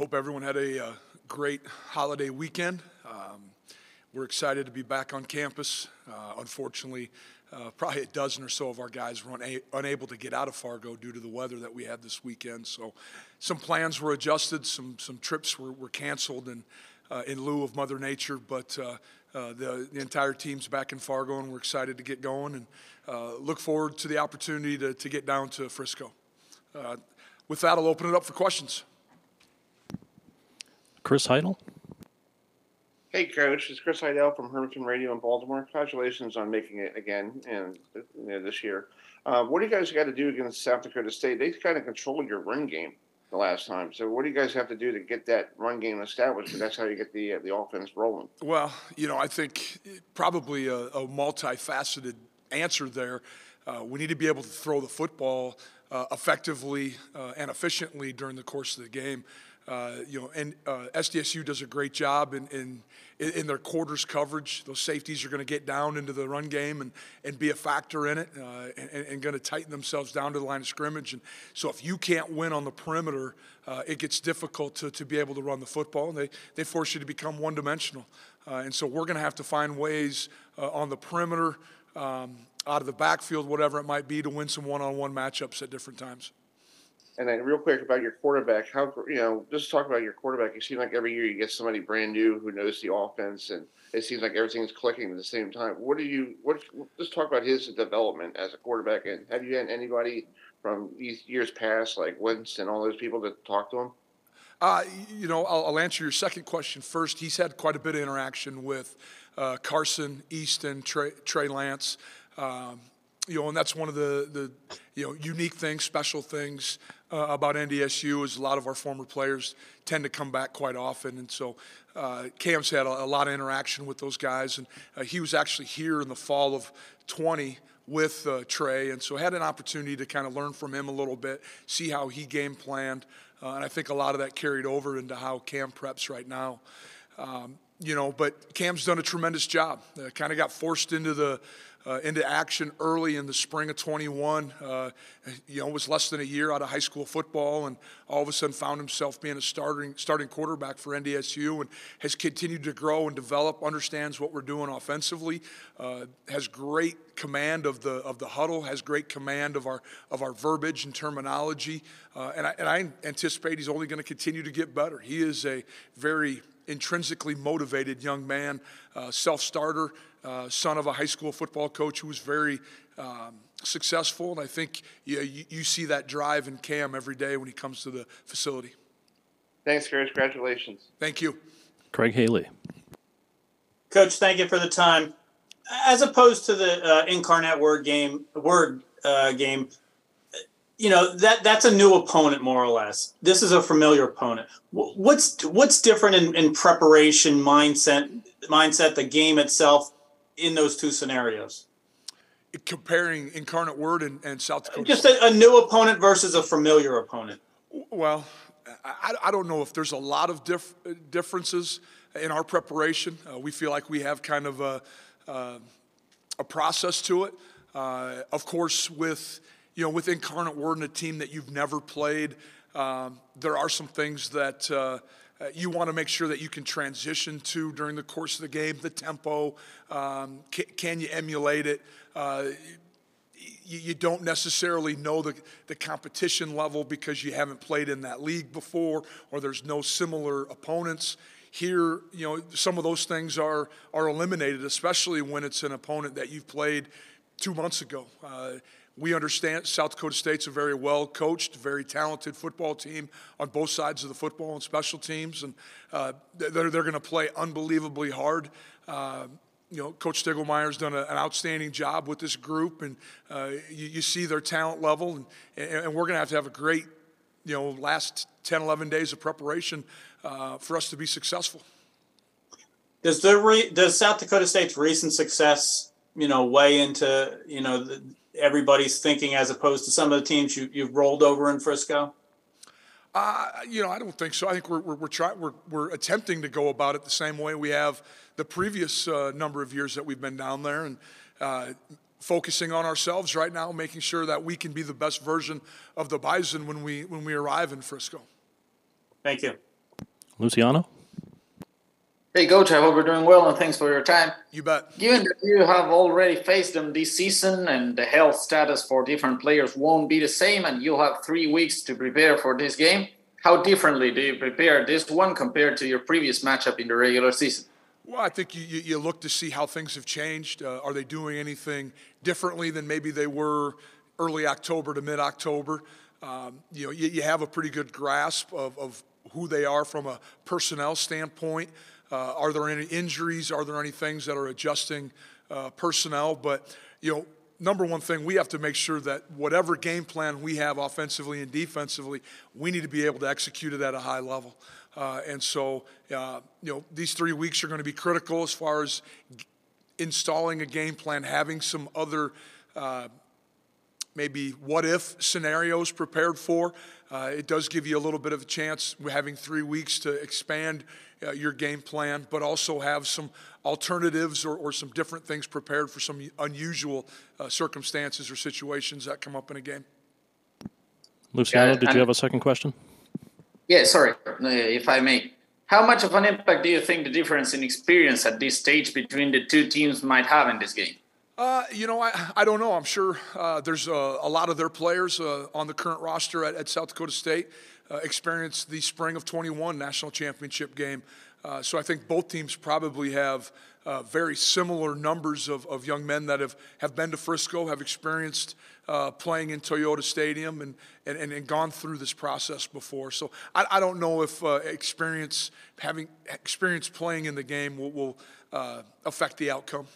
Hope everyone had a uh, great holiday weekend. Um, we're excited to be back on campus. Uh, unfortunately, uh, probably a dozen or so of our guys were una- unable to get out of Fargo due to the weather that we had this weekend. So, some plans were adjusted, some some trips were, were canceled, and uh, in lieu of Mother Nature. But uh, uh, the, the, entire team's back in Fargo, and we're excited to get going and uh, look forward to the opportunity to, to get down to Frisco. Uh, with that, I'll open it up for questions. Chris Heidel. Hey, Coach. It's Chris Heidel from Hermanton Radio in Baltimore. Congratulations on making it again and you know, this year. Uh, what do you guys got to do against South Dakota State? They kind of controlled your run game the last time. So, what do you guys have to do to get that run game established? Because that's how you get the uh, the offense rolling. Well, you know, I think probably a, a multifaceted answer there. Uh, we need to be able to throw the football uh, effectively uh, and efficiently during the course of the game. Uh, you know, and uh, SDSU does a great job in, in, in their quarters coverage. Those safeties are going to get down into the run game and, and be a factor in it, uh, and, and going to tighten themselves down to the line of scrimmage. And so, if you can't win on the perimeter, uh, it gets difficult to, to be able to run the football. And they they force you to become one dimensional. Uh, and so, we're going to have to find ways on the perimeter. Um, out of the backfield, whatever it might be, to win some one-on-one matchups at different times. And then, real quick about your quarterback, how you know, just talk about your quarterback. You seem like every year you get somebody brand new who knows the offense, and it seems like everything's clicking at the same time. What do you? What? Just talk about his development as a quarterback. And have you had anybody from these years past, like Wentz and all those people, that talk to him? Uh, you know, I'll, I'll, answer your second question first. He's had quite a bit of interaction with uh, Carson, Easton, Trey, Trey Lance. Um, you know, and that's one of the, the you know unique things, special things uh, about NDSU is a lot of our former players tend to come back quite often, and so uh, Cam's had a, a, lot of interaction with those guys, and uh, he was actually here in the fall of 20 with uh, Trey, and so had an opportunity to kind of learn from him a little bit, see how he game planned, uh, and I think a lot of that carried over into how Cam preps right now. Um, you know, but Cam's done a tremendous job. Uh, kind of got forced into the uh, into action early in the spring of 21. Uh, you know, was less than a year out of high school football, and all of a sudden found himself being a starting starting quarterback for NDSU, and has continued to grow and develop. Understands what we're doing offensively. Uh, has great command of the of the huddle. Has great command of our of our verbiage and terminology. Uh, and I, and I anticipate he's only going to continue to get better. He is a very intrinsically motivated young man, uh, self starter, uh, son of a high school football coach who was very um, successful. And I think you, you, you, see that drive in Cam every day when he comes to the facility. Thanks, Coach. Congratulations. Thank you. Craig Haley. Coach, thank you for the time. As opposed to the uh, incarnate word game, word uh, game, you know that that's a new opponent more or less this is a familiar opponent what's what's different in, in, preparation mindset mindset the game itself in those two scenarios? Comparing incarnate word and, and south dakota just a, a, new opponent versus a familiar opponent. Well i, I don't know if there's a lot of dif- differences in our preparation. Uh, we feel like we have kind of a, uh, a process to it. Uh, of course with you know, with Incarnate Word and a team that you've never played, um, there are some things that uh, you want to make sure that you can transition to during the course of the game. The tempo, um, can, can, you emulate it? Uh, you, you, don't necessarily know the, the competition level because you haven't played in that league before, or there's no similar opponents. Here, you know, some of those things are are eliminated, especially when it's an opponent that you've played two months ago. Uh, we understand South Dakota State's a very well coached, very talented football team on both sides of the football and special teams, and uh, they're, they're going to play unbelievably hard. Uh, you know, Coach Stiegelmeier's done a, an outstanding job with this group, and uh, you, you, see their talent level, and, and we're going to have to have a great, you know, last 10, 11 days of preparation uh, for us to be successful. Does the re- does South Dakota State's recent success, you know, weigh into you know the, everybody's thinking as opposed to some of the teams you, you've rolled over in Frisco? Uh, you know, I don't think so. I think we're we're we're, try, we're we're attempting to go about it the same way we have the previous uh, number of years that we've been down there, and uh, focusing on ourselves right now, making sure that we can be the best version of the Bison when we when we arrive in Frisco. Thank you. Luciano? Hey, Coach, I hope you're doing well and thanks for your time. You bet. Given that you have already faced them this season and the health status for different players won't be the same, and you'll have three weeks to prepare for this game, how differently do you prepare this one compared to your previous matchup in the regular season? Well, I think you, you, you look to see how things have changed. Uh, are they doing anything differently than maybe they were early October to mid October? Um, you know, you, you, have a pretty good grasp of, of who they are from a personnel standpoint. Uh, are there any injuries? Are there any things that are adjusting uh, personnel? But, you know, number one thing, we have to make sure that whatever game plan we have offensively and defensively, we need to be able to execute it at a high level. Uh, and so, uh, you know, these three weeks are going to be critical as far as installing a game plan, having some other uh, maybe what if scenarios prepared for. Uh, it does give you a little bit of a chance having three weeks to expand uh, your game plan, but also have some alternatives or, or, some different things prepared for some unusual uh, circumstances or situations that come up in a game. Luciano, did you have a second question? Yeah, sorry, uh, if I may. How much of an impact do you think the difference in experience at this stage between the two teams might have in this game? Uh, you know, I, I don't know. I'm sure uh, there's a, a, lot of their players uh, on the current roster at, at South Dakota State uh, experienced the spring of 21 national championship game. Uh, so I think both teams probably have uh, very similar numbers of, of young men that have, have been to Frisco, have experienced playing in Toyota Stadium, and, and, and, gone through this process before. So I, I don't know if experience having experience playing in the game will, will affect the outcome.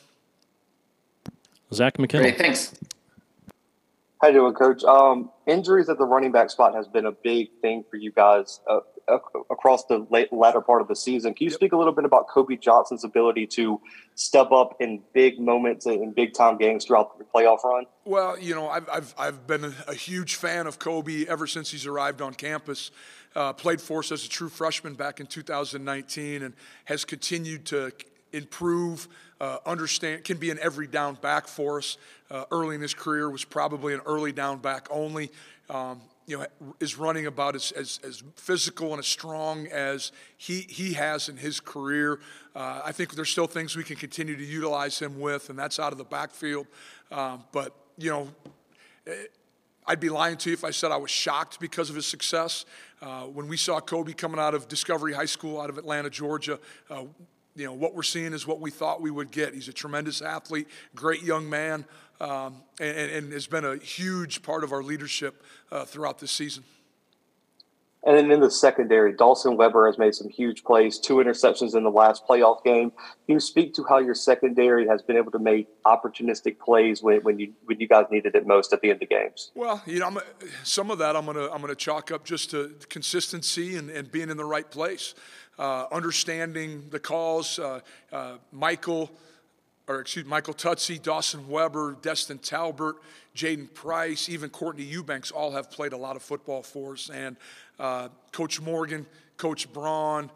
Zach McKinnell. Great, thanks. How you doing, Coach? Um, injuries at the running back spot has been a big thing for you guys uh, across the late, latter part of the season. Can you yep. speak a little bit about Kobe Johnson's ability to step up in big moments in big time games throughout the playoff run? Well, you know, I've, I've, I've been a, a huge fan of Kobe ever since he's arrived on campus. Uh, played for us as a true freshman back in 2019 and has continued to improve, uh, understand, can be an every down back for us. Uh, early in his career was probably an early down back only. Um, you know, is running about as, as, as, physical and as strong as he, he has in his career. Uh, I think there's still things we can continue to utilize him with, and that's out of the backfield. Um, but, you know, eh, I'd be lying to you if I said I was shocked because of his success. Uh, when we saw Kobe coming out of Discovery High School out of Atlanta, Georgia, uh, you know, what we're seeing is what we thought we would get. He's a tremendous athlete, great young man, um, and, and, has been a huge part of our leadership uh, throughout this season. And then in the secondary, Dawson Weber has made some huge plays, two interceptions in the last playoff game. Can you speak to how your secondary has been able to make opportunistic plays when, when you when you guys needed it most at the end of games? Well, you know, I'm, some of that I'm gonna I'm gonna chalk up just to consistency and, and being in the right place uh, understanding the calls. Uh, uh, Michael, or excuse me, Michael Tutsie, Dawson Weber, Destin Talbert, Jaden Price, even Courtney Eubanks all have played a lot of football for us. And uh, Coach Morgan, Coach Braun,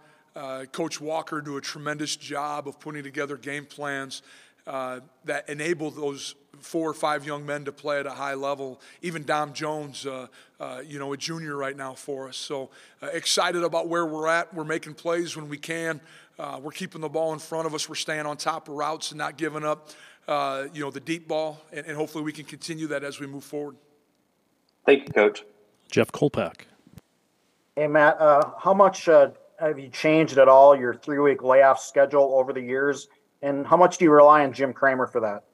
Coach Walker do a tremendous job of putting together game plans uh, that enable those four or five young men to play at a high level. Even Dom Jones, uh, uh, you know, a junior right now for us. So uh, excited about where we're at. We're making plays when we can. Uh, we're keeping the ball in front of us. We're staying on top of routes and not giving up, uh, you know, the deep ball. And, and, hopefully we can continue that as we move forward. Thank you, Coach. Jeff Kolpack. Hey, Matt, how much have you changed at all your three-week layoff schedule over the years? And how much do you rely on Jim Kramer for that?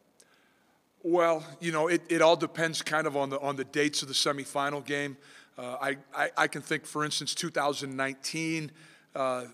Well, you know, it, it all depends kind of on the on the dates of the semifinal game. Uh, I, I, I can think, for instance, 2019. Uh,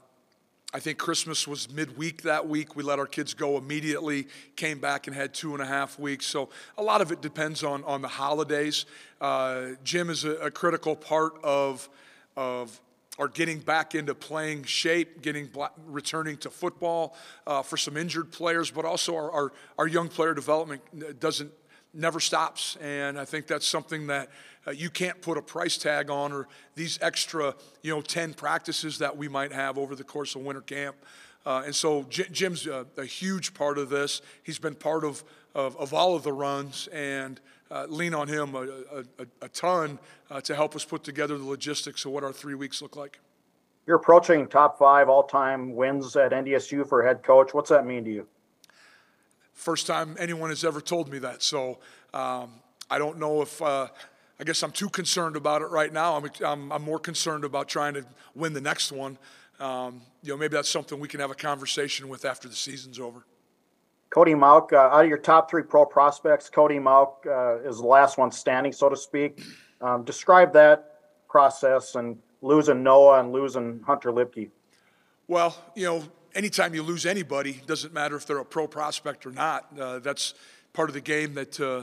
I think Christmas was midweek that week. We let our kids go immediately, came back and had two and a half weeks. So a lot of it depends on, on the holidays. Uh, Jim is a, a, critical part of, of are getting back into playing shape, getting returning to football uh, for some injured players, but also our, our, our, young player development doesn't never stops, and I think that's something that uh, you can't put a price tag on, or these extra you know ten practices that we might have over the course of winter camp. Uh, and so Jim's a, a, huge part of this. He's been part of, of, of all of the runs, and uh, lean on him a, a, a ton uh, to help us put together the logistics of what our three weeks look like. You're approaching top five all-time wins at NDSU for head coach. What's that mean to you? First time anyone has ever told me that. So um, I don't know if. Uh, I guess I'm too concerned about it right now. I'm, I'm, I'm more concerned about trying to win the next one. Um, you know, maybe that's something we can have a conversation with after the season's over. Cody Mauch, uh, out of your top three pro prospects, Cody Mauch uh, is the last one standing, so to speak. Um, describe that process and losing Noah and losing Hunter Luepke. Well, you know, anytime you lose anybody, doesn't matter if they're a pro prospect or not. Uh, that's part of the game that uh,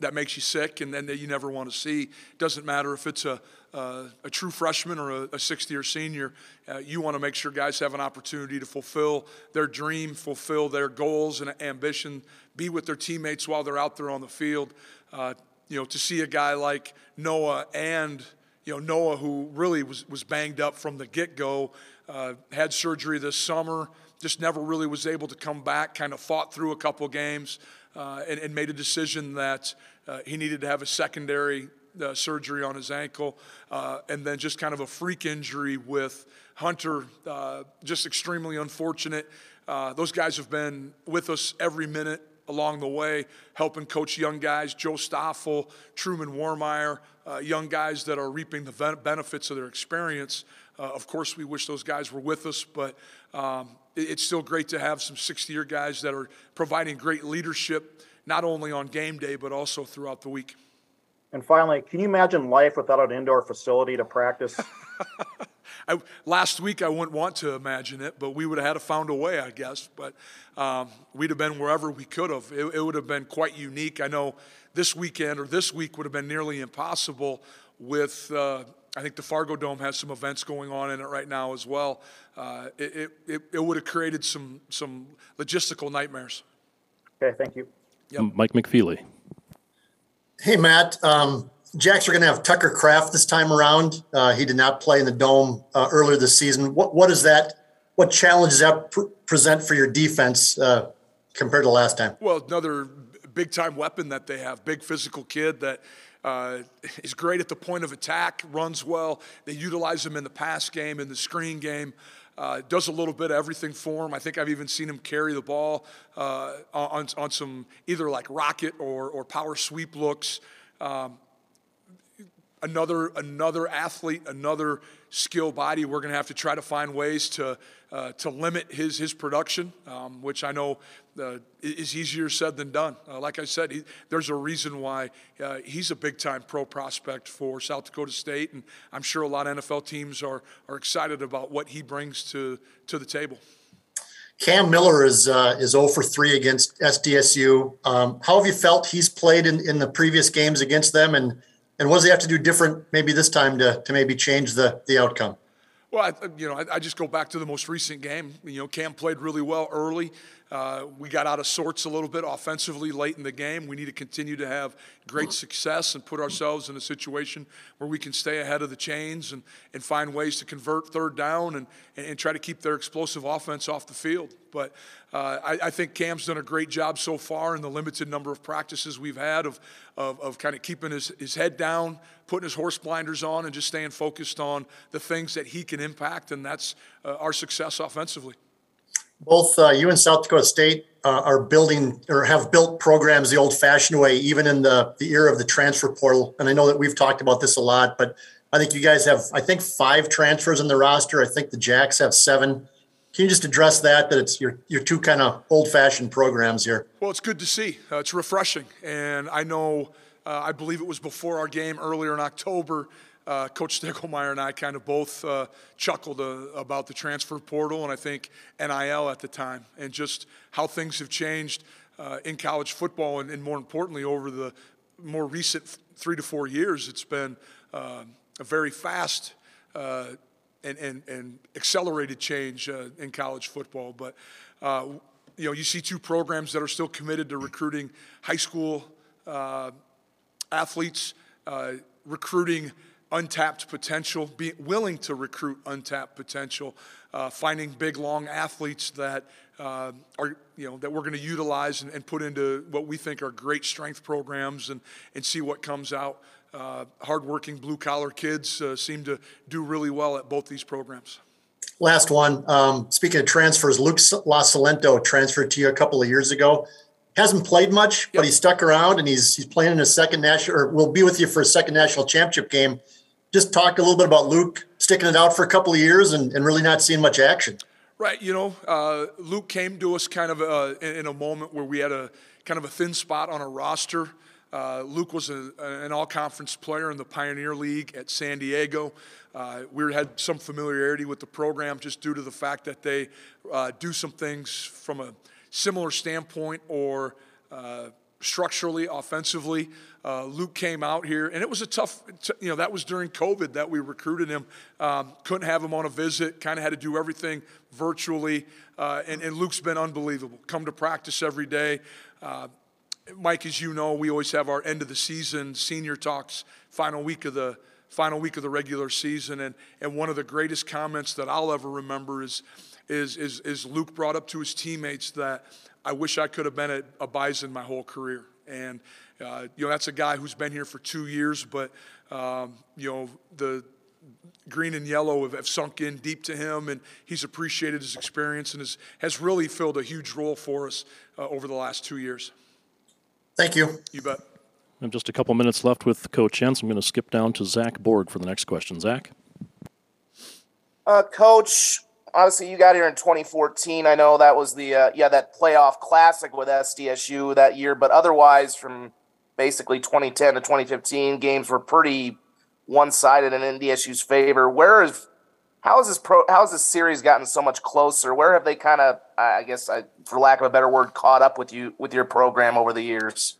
that makes you sick and then that you never want to see. Doesn't matter if it's a, a true freshman or a, a 60 year senior. Uh, you want to make sure guys have an opportunity to fulfill their dream, fulfill their goals and ambition, be with their teammates while they're out there on the field. Uh, you know, to see a guy like Noah and you know Noah, who really was was banged up from the get go, uh, had surgery this summer, just never really was able to come back. Kind of fought through a couple games uh, and, and, made a decision that uh, he needed to have a secondary uh, surgery on his ankle, uh, and then just kind of a freak injury with Hunter, uh, just extremely unfortunate. Uh, those guys have been with us every minute along the way, helping coach young guys, Joe Stoffel, Truman Werremeyer, uh, young guys that are reaping the benefits of their experience. Uh, of course, we wish those guys were with us, but um, it's still great to have some 60 year guys that are providing great leadership, not only on game day, but also throughout the week. And finally, can you imagine life without an indoor facility to practice? I, last week I wouldn't want to imagine it, but we would have had to found a way, I guess. But um, we'd have been wherever we could have. It, it, would have been quite unique. I know this weekend or this week would have been nearly impossible. With uh, I think the Fargo Dome has some events going on in it right now as well. Uh, it, it, it would have created some some logistical nightmares. Okay, thank you. Yep. Mike McFeely. Hey, Matt. Um, Jacks are going to have Tucker Kraft this time around. Uh, he did not play in the dome uh, earlier this season. What what is that? What challenges that pr- present for your defense uh, compared to last time? Well, another big time weapon that they have, big physical kid that uh, is great at the point of attack, runs well. They utilize him in the pass game, in the screen game. Uh, does a little bit of everything for him. I think I've even seen him carry the ball uh, on, on some either like rocket or, or power sweep looks. Um, another another athlete, another skill body. We're going to have to try to find ways to uh, to limit his his production, um, which I know uh, is easier said than done. Uh, like I said, he, there's a reason why uh, he's a big time pro prospect for South Dakota State, and I'm sure a lot of NFL teams are are excited about what he brings to to the table. Cam Miller is uh, is 0 for 3 against SDSU. Um, how have you felt he's played in, in the previous games against them, and and what does he have to do different maybe this time to, to maybe change the, the outcome? Well, I, you know, I, I, just go back to the most recent game. You know, Cam played really well early. Uh, we got out of sorts a little bit offensively late in the game. We need to continue to have great success and put ourselves in a situation where we can stay ahead of the chains and, and find ways to convert third down and, and try to keep their explosive offense off the field. But uh, I, I, think Cam's done a great job so far in the limited number of practices we've had of, of, of kind of keeping his, his head down, putting his horse blinders on, and just staying focused on the things that he can impact, and that's uh, our success offensively both uh, you and South Dakota State uh, are building or have built programs the old-fashioned way, even in the the era of the transfer portal. And I know that we've talked about this a lot, but I think you guys have, I think, five transfers in the roster. I think the Jacks have seven. Can you just address that? That it's your your two kind of old-fashioned programs here. Well, it's good to see. Uh, it's refreshing, and I know. Uh, I believe it was before our game earlier in October uh, Coach Stiegelmeier and I kind of both uh, chuckled uh, about the transfer portal and I think NIL at the time and just how things have changed uh, in college football and, and, more importantly over the more recent three to four years. It's been uh, a very fast uh, and, and, and, accelerated change in college football. But you know, you see two programs that are still committed to recruiting high school athletes, recruiting untapped potential, being willing to recruit untapped potential, uh, finding big, long athletes that uh, are, you know, that we're going to utilize and, and, put into what we think are great strength programs and, and see what comes out. Uh, hardworking blue collar kids uh, seem to do really well at both these programs. Last one. Um, speaking of transfers, Luke Lasalento transferred to you a couple of years ago. Hasn't played much, Yep. but he's stuck around and he's he's playing in a second national or will be with you for a second national championship game. Just talk a little bit about Luke sticking it out for a couple of years and, and really not seeing much action. Right, you know, uh, Luke came to us kind of uh, in, in a moment where we had a kind of a thin spot on our roster. Uh, Luke was a, an all-conference player in the Pioneer League at San Diego. Uh, we had some familiarity with the program just due to the fact that they uh, do some things from a similar standpoint or uh, structurally, offensively. Uh, Luke came out here, and it was a tough, t- you know, that was during COVID that we recruited him. Um, couldn't have him on a visit, kind of had to do everything virtually. Uh, and, and Luke's been unbelievable. Come to practice every day. Uh, Mike, as you know, we always have our end of the season senior talks, final week of the final week of the regular season, and and one of the greatest comments that I'll ever remember is is is, is Luke brought up to his teammates that I wish I could have been at a Bison my whole career, and uh, you know that's a guy who's been here for two years, but um, you know the green and yellow have, have sunk in deep to him, and he's appreciated his experience and has, has really filled a huge role for us uh, over the last two years. Thank you. You bet. I have just a couple minutes left with Coach Entz. I'm going to skip down to Zach Borg for the next question. Zach? Uh, Coach, obviously you got here in 2014. I know that was the uh, yeah that playoff classic with SDSU that year, but otherwise from basically 2010 to 2015, games were pretty one-sided in NDSU's favor. Where is how has this pro how has this series gotten so much closer? Where have they kind of I guess I, for lack of a better word caught up with you with your program over the years?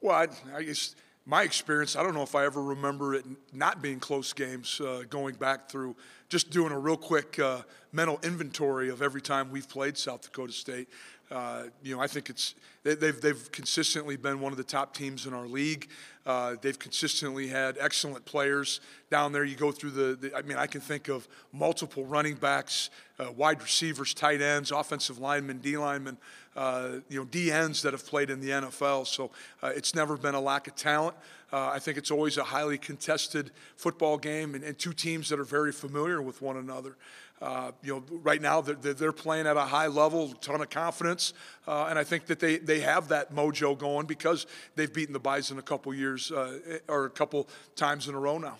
Well, I, I guess my experience, I don't know if I ever remember it not being close games uh, going back through just doing a real quick uh, mental inventory of every time we've played South Dakota State. Uh, you know, I think it's they, they've they've consistently been one of the top teams in our league. Uh, they've consistently had excellent players down there. You go through the, the I mean, I can think of multiple running backs, uh, wide receivers, tight ends, offensive linemen, D linemen, uh, you know, D ends that have played in the NFL. So uh, it's never been a lack of talent. Uh, I think it's always a highly contested football game and, and two teams that are very familiar with one another. Uh, you know, right now they're, they're playing at a high level, ton of confidence, and I think that they, they have that mojo going because they've beaten the Bison a couple years uh, or a couple times in a row now.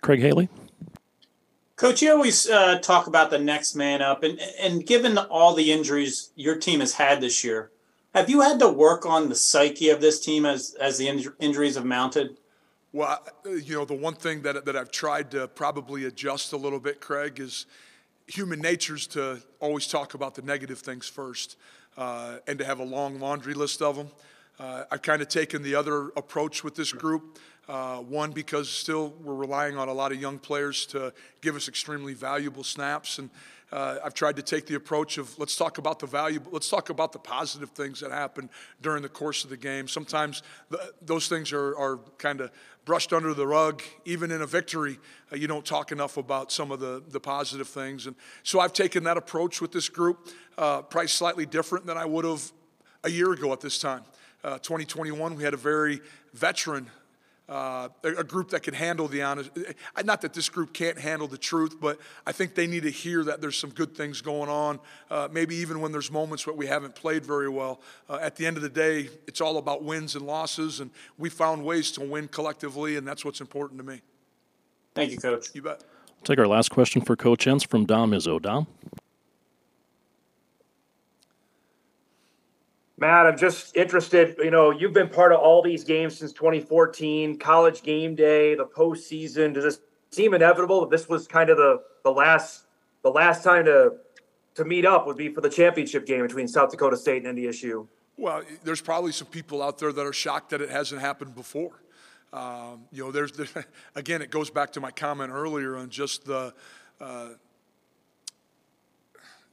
Craig Haley? Coach, you always uh, talk about the next man up, and and given all the injuries your team has had this year, have you had to work on the psyche of this team as as the inj- injuries have mounted? Well, you know, the one thing that, that I've tried to probably adjust a little bit, Craig, is human nature's to always talk about the negative things first uh, and to have a long laundry list of them. Uh, I've kind of taken the other approach with this group. Uh, one, because still we're relying on a lot of young players to give us extremely valuable snaps. And uh, I've tried to take the approach of let's talk about the valuable, let's talk about the positive things that happen during the course of the game. Sometimes the, those things are, are kind of brushed under the rug. Even in a victory, uh, you don't talk enough about some of the, the positive things. And so I've taken that approach with this group, uh, probably slightly different than I would have a year ago at this time. Uh, 2021, we had a very veteran uh, a, a group that can handle the honest. Not that this group can't handle the truth, but I think they need to hear that there's some good things going on. Uh, maybe even when there's moments where we haven't played very well. Uh, at the end of the day, it's all about wins and losses, and we found ways to win collectively, and that's what's important to me. Thank you, Coach. You bet. Take our last question for Coach Entz from Dom Izzo. Dom? Matt, I'm just interested. You know, you've been part of all these games since 2014, college game day, the postseason. Does it seem inevitable that this was kind of the the last the last time to to meet up would be for the championship game between South Dakota State and NDSU? Well, there's probably some people out there that are shocked that it hasn't happened before. Um, you know, there's the, again, it goes back to my comment earlier on just the. Uh,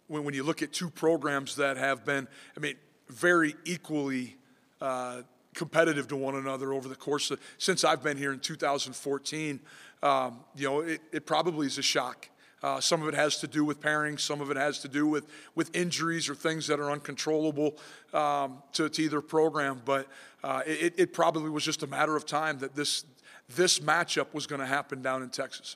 when, when you look at two programs that have been, I mean, very equally uh, competitive to one another over the course of since I've been here in 2014. Um, you know, it, it, probably is a shock. Uh, some of it has to do with pairing. Some of it has to do with, with injuries or things that are uncontrollable um, to, to, either program. But uh, it, it probably was just a matter of time that this, this matchup was going to happen down in Texas.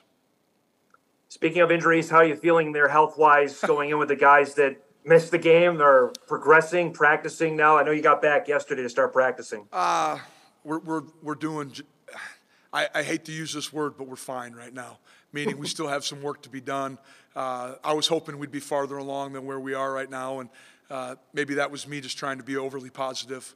speaking of injuries, how are you feeling there health wise going in with the guys that missed the game or progressing, practicing now? I know you got back yesterday to start practicing. Uh, we're, we're, we're doing, I, I hate to use this word, but we're fine right now. Meaning we still have some work to be done. Uh, I was hoping we'd be farther along than where we are right now, and uh, maybe that was me just trying to be overly positive.